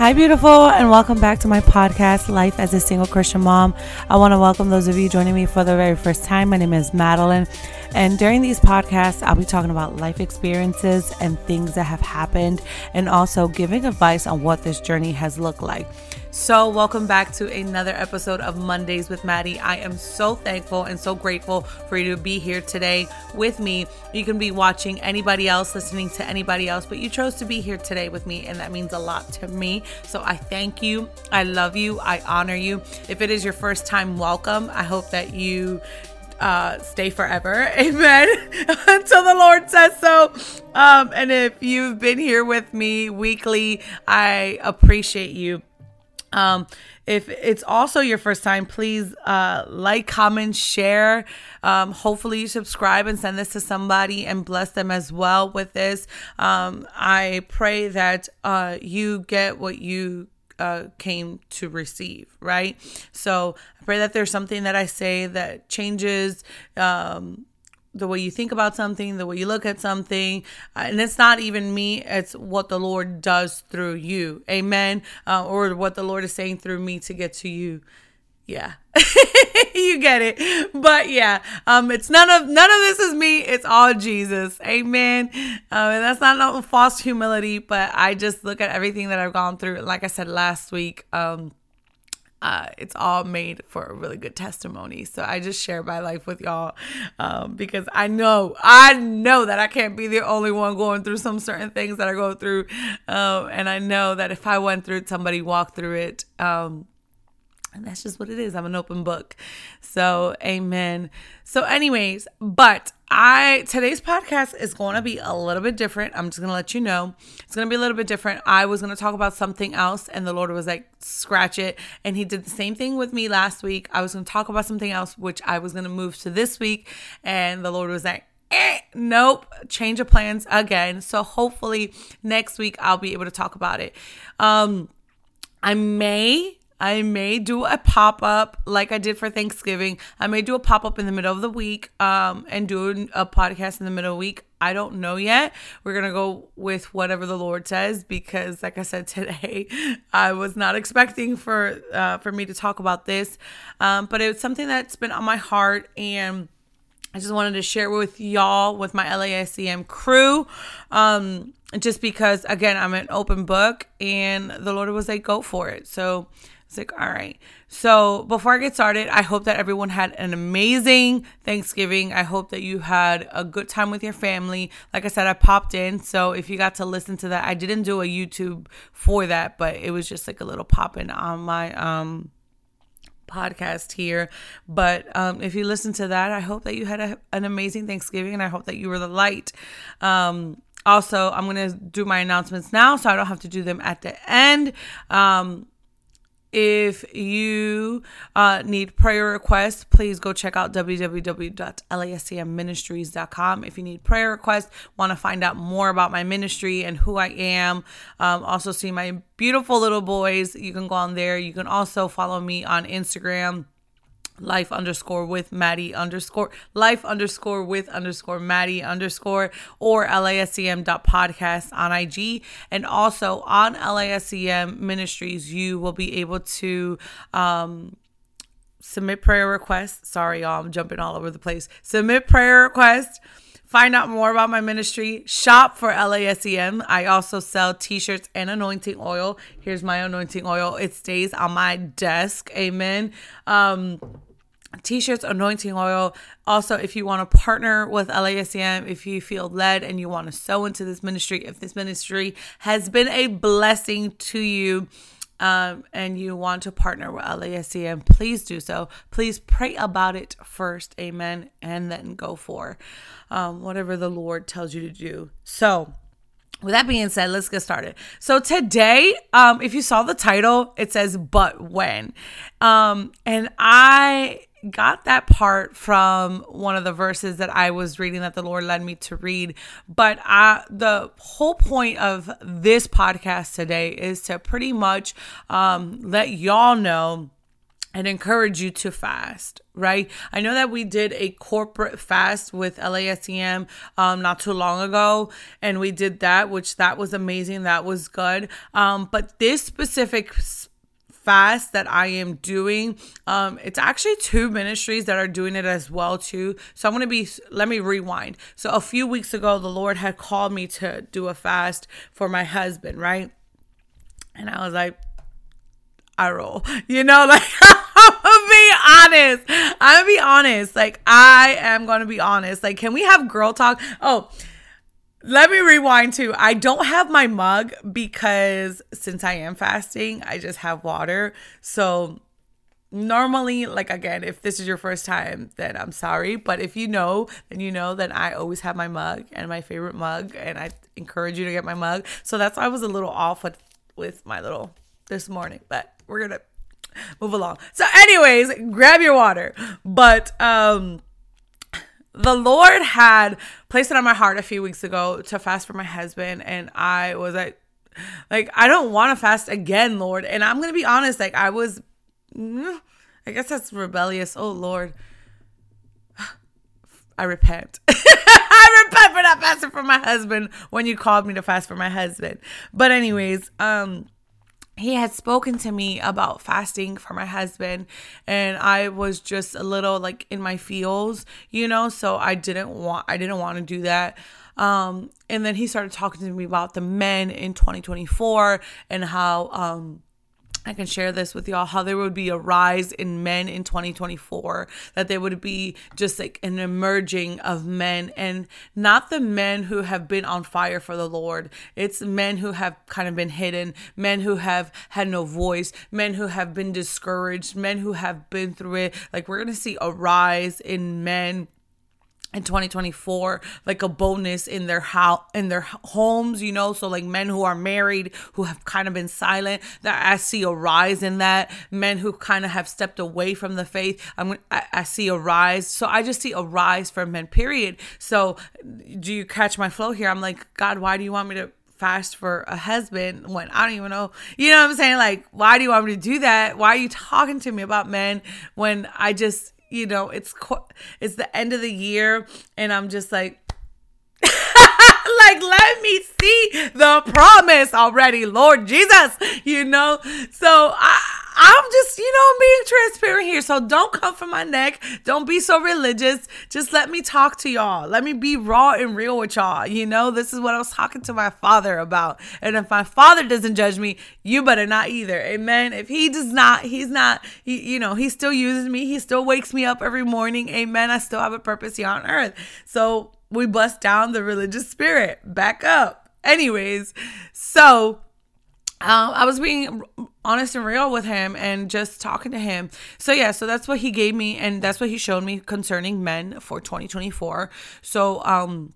Hi, beautiful, and welcome back to my podcast, Life as a Single Christian Mom. I want to welcome those of you joining me for the very first time. My name is Madeline, and during these podcasts, I'll be talking about life experiences and things that have happened, and also giving advice on what this journey has looked like. So, welcome back to another episode of Mondays with Madi. I am so thankful and so grateful for you to be here today with me. You can be watching anybody else, listening to anybody else, but you chose to be here today with me, and that means a lot to me. So, I thank you. I love you. I honor you. If it is your first time, welcome. I hope that you uh, stay forever. Amen. Until the Lord says so. Um, and if you've been here with me weekly, I appreciate you. Um, if it's also your first time, please uh, like, comment, share. Um, hopefully, you subscribe and send this to somebody and bless them as well with this. Um, I pray that uh, you get what you uh, came to receive, right? So I pray that there's something that I say that changes um, the way you think about something, the way you look at something. Uh, and it's not even me, it's what the Lord does through you. Amen. Uh, or what the Lord is saying through me to get to you. Yeah. you get it. But yeah, um it's none of none of this is me. It's all Jesus. Amen. Um, and that's not no false humility, but I just look at everything that I've gone through. Like I said last week, um uh, it's all made for a really good testimony. So I just share my life with y'all um, because I know, I know that I can't be the only one going through some certain things that I go through. Um, and I know that if I went through it, somebody walked through it. Um, and that's just what it is. I'm an open book. So, amen. So, anyways, but I today's podcast is going to be a little bit different. I'm just going to let you know. It's going to be a little bit different. I was going to talk about something else and the Lord was like, "Scratch it." And he did the same thing with me last week. I was going to talk about something else which I was going to move to this week and the Lord was like, eh, nope, change of plans again. So hopefully next week I'll be able to talk about it. Um I may I may do a pop up like I did for Thanksgiving. I may do a pop up in the middle of the week um, and do a podcast in the middle of the week. I don't know yet. We're going to go with whatever the Lord says because like I said today, I was not expecting for uh, for me to talk about this. Um, but it's something that's been on my heart and I just wanted to share with y'all with my LASCM crew. Um, just because again, I'm an open book and the Lord was like, go for it. So it's like, all right. So before I get started, I hope that everyone had an amazing Thanksgiving. I hope that you had a good time with your family. Like I said, I popped in. So if you got to listen to that, I didn't do a YouTube for that, but it was just like a little pop in on my um podcast here. But um, if you listen to that, I hope that you had a, an amazing Thanksgiving and I hope that you were the light. Um, also, I'm going to do my announcements now so I don't have to do them at the end. Um, if you uh, need prayer requests, please go check out www.lascmministries.com. If you need prayer requests, want to find out more about my ministry and who I am, um, also see my beautiful little boys, you can go on there. You can also follow me on Instagram life underscore with Madi underscore life underscore with underscore Madi underscore or LASCM dot podcast on IG and also on LASCM ministries you will be able to um submit prayer requests sorry y'all I'm jumping all over the place submit prayer requests Find out more about my ministry. Shop for LASCM. I also sell t shirts and anointing oil. Here's my anointing oil. It stays on my desk. Amen. Um, t-shirts anointing oil also if you want to partner with lascm if you feel led and you want to sow into this ministry if this ministry has been a blessing to you um, and you want to partner with LASCM, please do so. Please pray about it first, amen, and then go for um, whatever the Lord tells you to do. So, with that being said, let's get started. So today, um, if you saw the title, it says "But when," um, and I got that part from one of the verses that I was reading that the Lord led me to read. But I, the whole point of this podcast today is to pretty much um, let y'all know and encourage you to fast, right? I know that we did a corporate fast with LASCM um, not too long ago, and we did that, which that was amazing. That was good. Um, but this specific fast that I am doing, um, it's actually two ministries that are doing it as well too. So I'm gonna be. Let me rewind. So a few weeks ago, the Lord had called me to do a fast for my husband, right? And I was like, I roll. You know, like be honest. I'm gonna be honest. Like I am gonna be honest. Like, can we have girl talk? Oh, let me rewind too. I don't have my mug because since I am fasting, I just have water. So normally like again if this is your first time then i'm sorry but if you know then you know that i always have my mug and my favorite mug and i encourage you to get my mug so that's why i was a little off with with my little this morning but we're gonna move along. So, anyways, grab your water. But um the Lord had placed it on my heart a few weeks ago to fast for my husband, and I was like, like I don't want to fast again, Lord. And I'm gonna be honest, like I was, mm, I guess that's rebellious. Oh Lord, I repent. I repent for not fasting for my husband when you called me to fast for my husband. But anyways, um he had spoken to me about fasting for my husband and i was just a little like in my feels you know so i didn't want i didn't want to do that. Um and then he started talking to me about the men in 2024 and how um I can share this with y'all how there would be a rise in men in 2024, that there would be just like an emerging of men and not the men who have been on fire for the Lord. It's men who have kind of been hidden, men who have had no voice, men who have been discouraged, men who have been through it. Like we're going to see a rise in men in 2024 like a bonus in their house in their homes you know so like men who are married who have kind of been silent that i see a rise in that men who kind of have stepped away from the faith i'm I, I see a rise so i just see a rise for men period so do you catch my flow here i'm like god why do you want me to fast for a husband when I don't even know. You know what I'm saying? Like, why do you want me to do that? Why are you talking to me about men when I just you know, it's it's the end of the year and I'm just like like let me see the promise already, Lord Jesus, you know? So I I'm just, you know, I'm being transparent here. So don't come for my neck. Don't be so religious. Just let me talk to y'all. Let me be raw and real with y'all. You know, this is what I was talking to my father about. And if my father doesn't judge me, you better not either. Amen. If he does not, he's not, he, you know, he still uses me. He still wakes me up every morning. Amen. I still have a purpose here on earth. So we bust down the religious spirit. Back up. Anyways, so um, I was being honest and real with him and just talking to him. So yeah, so that's what he gave me and that's what he showed me concerning men for 2024. So um,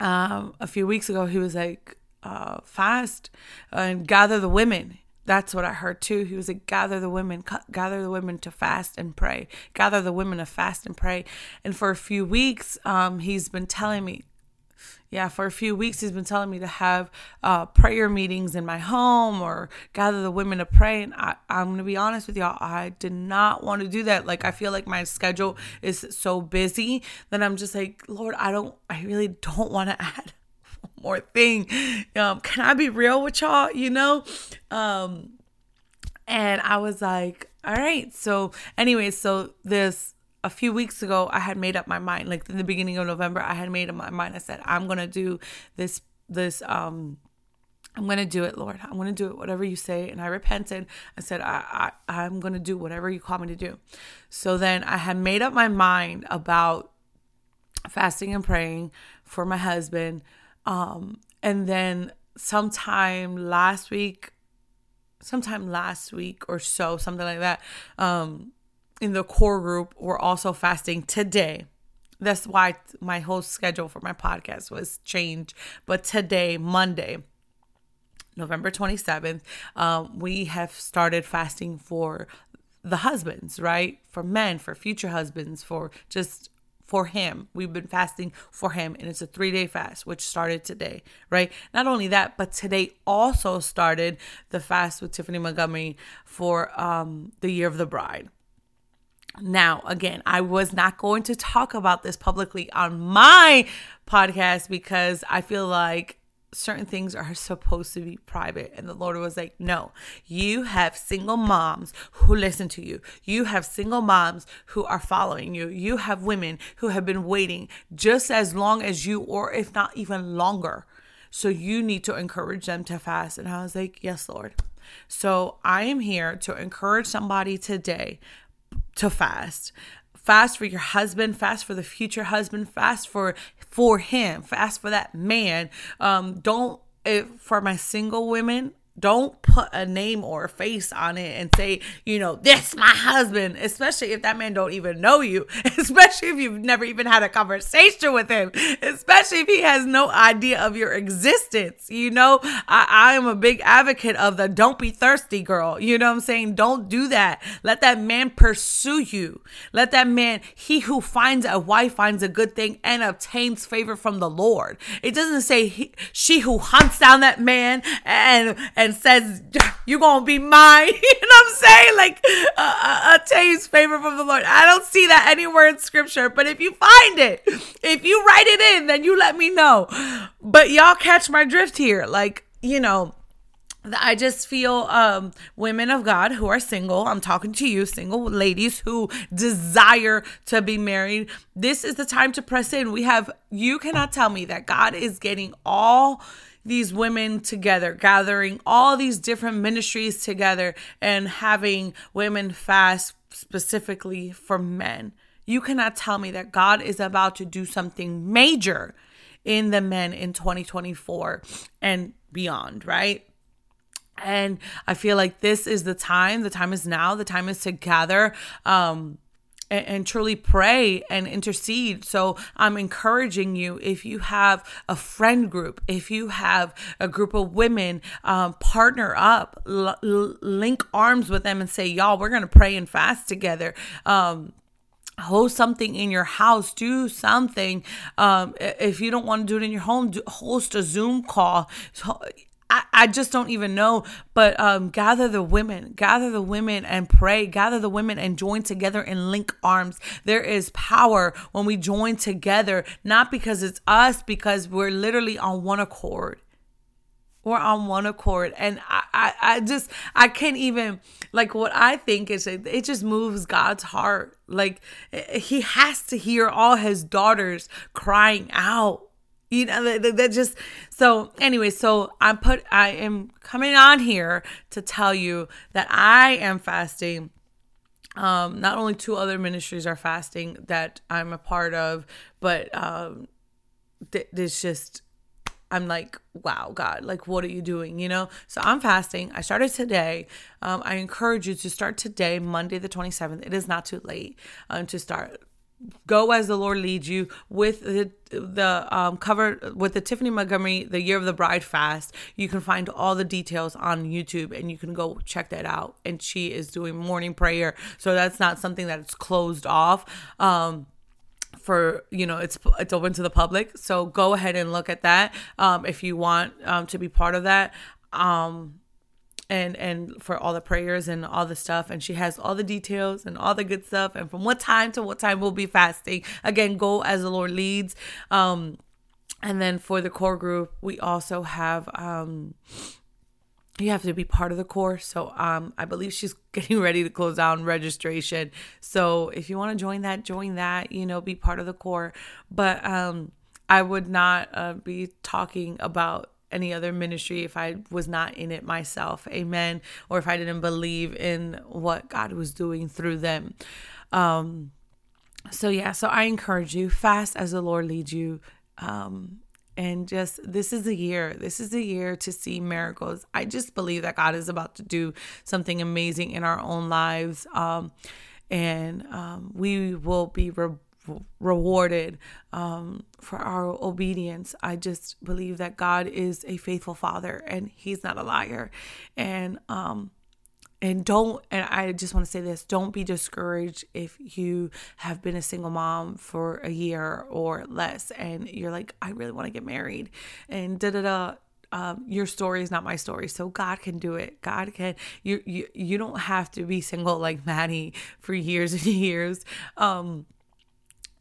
um a few weeks ago he was like uh, fast and gather the women. That's what I heard too. He was like, gather the women, gather the women to fast and pray, gather the women to fast and pray. And for a few weeks, um, he's been telling me, yeah, for a few weeks, he's been telling me to have uh, prayer meetings in my home or gather the women to pray. And I, I'm going to be honest with y'all, I did not want to do that. Like, I feel like my schedule is so busy that I'm just like, Lord, I don't, I really don't want to add more thing. Um, can I be real with y'all? You know? Um, and I was like, all right. So, anyway, so this a few weeks ago I had made up my mind. Like in the beginning of November, I had made up my mind. I said, I'm gonna do this this um I'm gonna do it, Lord. I'm gonna do it, whatever you say. And I repented. I said, I, I I'm gonna do whatever you call me to do. So then I had made up my mind about fasting and praying for my husband. Um, and then sometime last week, sometime last week or so, something like that, um, in the core group we're also fasting today. That's why my whole schedule for my podcast was changed. But today, Monday, November 27th, um, we have started fasting for the husbands, right? For men, for future husbands, for just for him. We've been fasting for him, and it's a three day fast, which started today, right? Not only that, but today also started the fast with Tiffany Montgomery for um, the year of the bride Now, again, I was not going to talk about this publicly on my podcast because I feel like certain things are supposed to be private. And the Lord was like, no, you have single moms who listen to you. You have single moms who are following you. You have women who have been waiting just as long as you, or if not even longer. So you need to encourage them to fast. And I was like, yes, Lord. So I am here to encourage somebody today to fast. Fast for your husband fast for the future husband fast for for him fast for that man. Um don't if, for my single women don't put a name or a face on it and say, you know, this my husband, especially if that man don't even know you, especially if you've never even had a conversation with him, especially if he has no idea of your existence. You know, I, I am a big advocate of the don't be thirsty girl. You know what I'm saying? Don't do that. Let that man pursue you. Let that man, he who finds a wife finds a good thing and obtains favor from the Lord. It doesn't say he, she who hunts down that man and, and and says, You're going to be mine. you know what I'm saying? Like a, a, taste favor from the Lord. I don't see that anywhere in scripture, but if you find it, if you write it in, then you let me know. But y'all catch my drift here. Like, you know, I just feel um, women of God who are single, I'm talking to you, single ladies who desire to be married. This is the time to press in. We have, you cannot tell me that God is getting all these women together, gathering all these different ministries together and having women fast specifically for men. You cannot tell me that God is about to do something major in the men in 2024 and beyond, right? And I feel like this is the time. The time is now. The time is to gather. Um, and, and, truly pray and intercede. So I'm encouraging you if you have a friend group, if you have a group of women, um, partner up, l- link arms with them and say, y'all, we're going to pray and fast together. Um, host something in your house do something um, if you don't want to do it in your home do, host a zoom call I, I just don't even know. But um, gather the women, gather the women and pray, gather the women and join together and link arms. There is power when we join together, not because it's us, because we're literally on one accord. We're on one accord. And I, I, I just, I can't even, like, what I think is it, it just moves God's heart. Like, he has to hear all his daughters crying out you know that, that just so anyway so i put i am coming on here to tell you that i am fasting. Um not only two other ministries are fasting that i'm a part of but um th- just i'm like wow god like what are you doing you know? So i'm fasting. I started today. Um, i encourage you to start today monday the 27th it is not too late um, to start go as the Lord leads you with the the um, cover with the Tiffany Montgomery the Year of the Bride fast. You can find all the details on YouTube and you can go check that out. And she is doing morning prayer, so that's not something that's closed off. Um, for you know it's it's open to the public so go ahead and look at that um, if you want um, to be part of that um, and and for all the prayers and all the stuff. And she has all the details and all the good stuff. And from what time to what time we'll be fasting. Again go as the lord leads. Um and then for the core group we also have um you have to be part of the course so um i believe she's getting ready to close down registration. So if you want to join that join that you know be part of the core. But um i would not uh, be talking about any other ministry if I was not in it myself. Amen. Or if I didn't believe in what God was doing through them. Um so yeah, so I encourage you fast as the Lord leads you. Um and just this is a year. This is a year to see miracles. I just believe that God is about to do something amazing in our own lives. Um and um, we will be rewarded um, for our obedience. I just believe that God is a faithful father and he's not a liar. And, um, and don't, and I just want to say this don't be discouraged if you have been a single mom for a year or less and you're like, I really want to get married and da da da. um, your story is not my story so god can do it god can you you you don't have to be single like madi for years and years um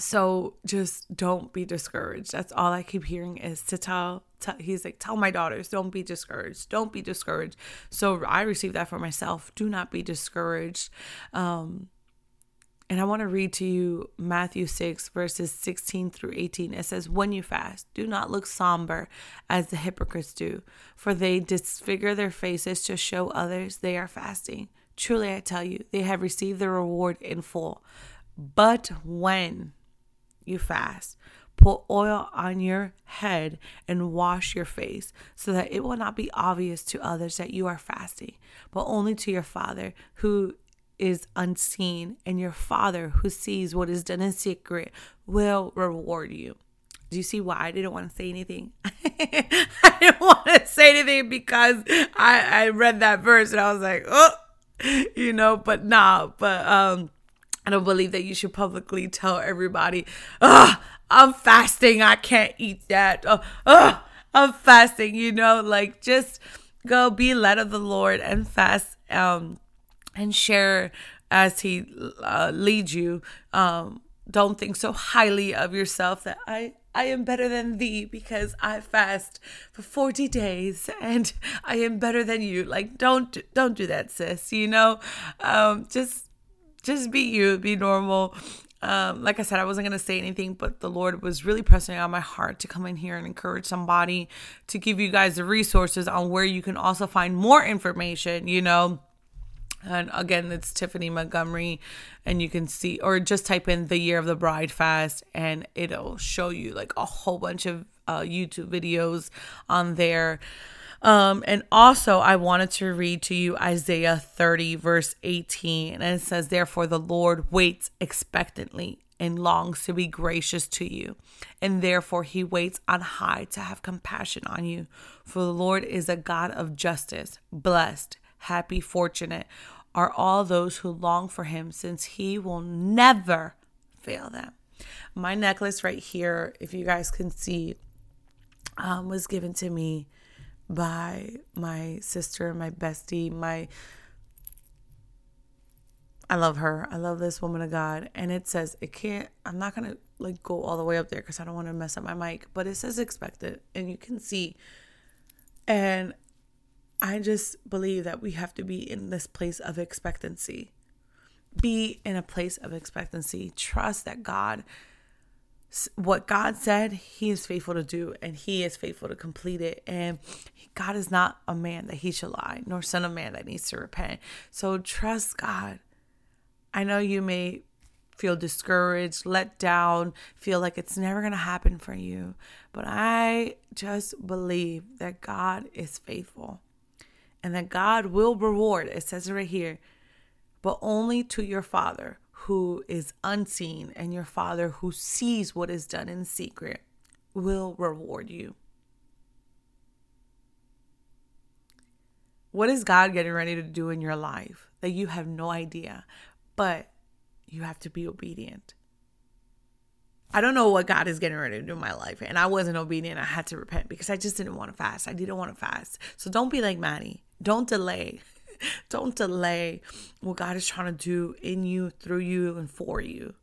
so just don't be discouraged that's all i keep hearing is to tell, tell he's like tell my daughters don't be discouraged don't be discouraged so i received that for myself do not be discouraged um and I want to read to you Matthew 6, verses 16 through 18. It says, When you fast, do not look somber as the hypocrites do, for they disfigure their faces to show others they are fasting. Truly, I tell you, they have received their reward in full. But when you fast, put oil on your head and wash your face, so that it will not be obvious to others that you are fasting, but only to your Father who is unseen, and your Father who sees what is done in secret will reward you. Do you see why I didn't want to say anything? I didn't want to say anything because I, I read that verse and I was like, oh, you know, but nah, but um, I don't believe that you should publicly tell everybody, oh, I'm fasting. I can't eat that. Oh, oh, I'm fasting, you know, like just go be led of the Lord and fast. Um, and share as he uh, leads you. Um, don't think so highly of yourself that I I am better than thee because I fast for 40 days and I am better than you. Like don't don't do that, sis. You know, um, just just be you, be normal. Um, like I said, I wasn't gonna say anything, but the Lord was really pressing on my heart to come in here and encourage somebody to give you guys the resources on where you can also find more information. You know and again, it's Tiffany Montgomery, and you can see, or just type in the year of the bride fast, and it'll show you like a whole bunch of uh, YouTube videos on there. Um, and also, I wanted to read to you Isaiah 30, verse 18. And it says, Therefore, the Lord waits expectantly and longs to be gracious to you. And therefore, he waits on high to have compassion on you. For the Lord is a God of justice. Blessed happy, fortunate are all those who long for him, since he will never fail them. My necklace right here, if you guys can see, um, was given to me by my sister, my bestie, my I love her. I love this woman of God. And it says, it can't, I'm not going to like go all the way up there because I don't want to mess up my mic, but it says expected and you can see. And I just believe that we have to be in this place of expectancy. Be in a place of expectancy. Trust that God, what God said, He is faithful to do and He is faithful to complete it. And God is not a man that He should lie, nor son of man that needs to repent. So trust God. I know you may feel discouraged, let down, feel like it's never going to happen for you. But I just believe that God is faithful and that God will reward, it says it right here, but only to your Father who is unseen and your Father who sees what is done in secret will reward you. What is God getting ready to do in your life that you have no idea, but you have to be obedient? I don't know what God is getting ready to do in my life. And I wasn't obedient. I had to repent because I just didn't want to fast. I didn't want to fast. So don't be like Madi. Don't delay. Don't delay what God is trying to do in you, through you, and for you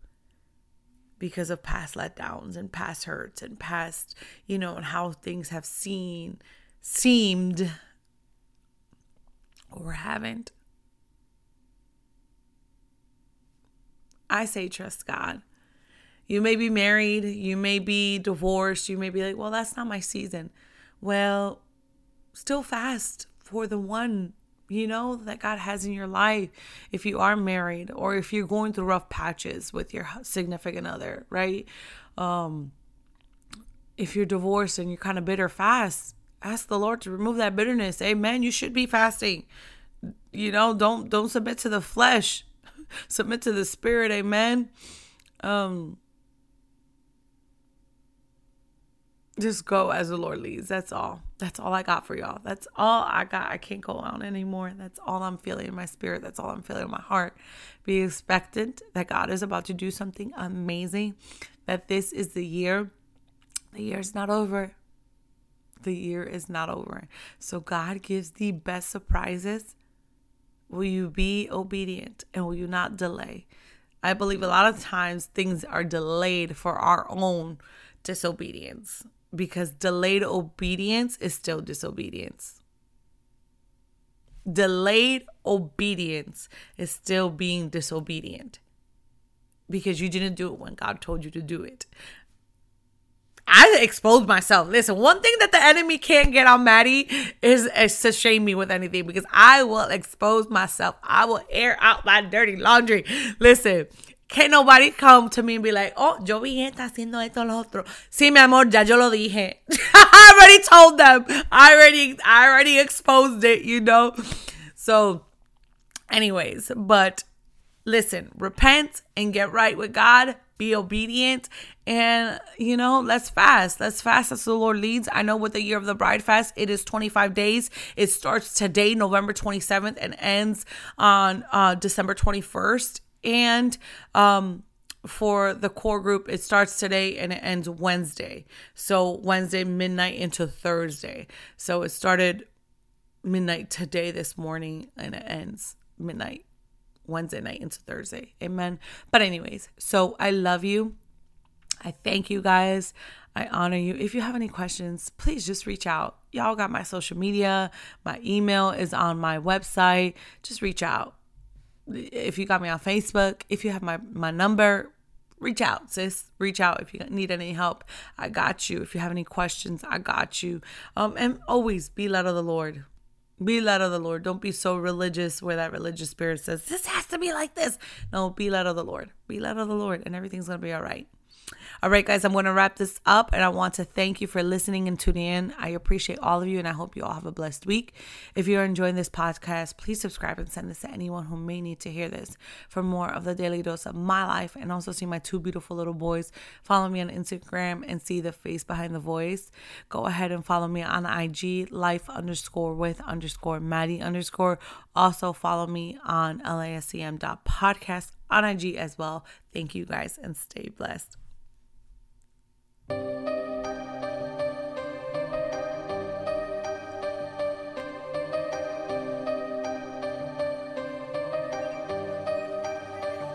because of past letdowns and past hurts and past, you know, and how things have seen, seemed, or haven't. I say trust God. You may be married, you may be divorced, you may be like, well, that's not my season. Well, still fast for the one you know that God has in your life if you are married or if you're going through rough patches with your significant other, right? Um if you're divorced and you're kind of bitter fast, ask the Lord to remove that bitterness. Amen. You should be fasting. You know, don't don't submit to the flesh. submit to the spirit. Amen. Um just go as the Lord leads. That's all. That's all I got for y'all. That's all I got. I can't go on anymore. That's all I'm feeling in my spirit. That's all I'm feeling in my heart. Be expectant that God is about to do something amazing. That this is the year. The year is not over. the year is not over. So God gives the best surprises. Will you be obedient and will you not delay? I believe a lot of times things are delayed for our own disobedience because delayed obedience is still disobedience. Delayed obedience is still being disobedient because you didn't do it when God told you to do it. I exposed myself. Listen, one thing that the enemy can't get on Madi is, is to shame me with anything because I will expose myself. I will air out my dirty laundry. Listen, can't nobody come to me and be like, oh, yo vi esta haciendo esto lo otro. Sí, mi amor, ya yo lo dije. I already told them. I already, I already exposed it, you know? So, anyways, but listen, repent and get right with God. Be obedient and you know let's fast let's fast as the lord leads i know with the year of the bride fast it is 25 days it starts today november 27th and ends on uh, december 21st and um for the core group it starts today and it ends wednesday so wednesday midnight into thursday so it started midnight today this morning and it ends midnight wednesday night into thursday amen but anyways so i love you I thank you guys. I honor you. If you have any questions, please just reach out. Y'all got my social media. My email is on my website. Just reach out. If you got me on Facebook, if you have my, my number, reach out, sis. Reach out if you need any help. I got you. If you have any questions, I got you. Um, and always be led of the Lord. Be led of the Lord. Don't be so religious where that religious spirit says, this has to be like this. No, be led of the Lord. Be led of the Lord, and everything's going to be all right. All right, guys, I'm going to wrap this up and I want to thank you for listening and tuning in. I appreciate all of you and I hope you all have a blessed week. If you're enjoying this podcast, please subscribe and send this to anyone who may need to hear this. For more of the daily dose of my life and also see my two beautiful little boys, follow me on Instagram and see the face behind the voice. Go ahead and follow me on IG, life underscore with underscore Madi underscore. Also follow me on lascm.podcast on IG as well. Thank you guys and stay blessed. Música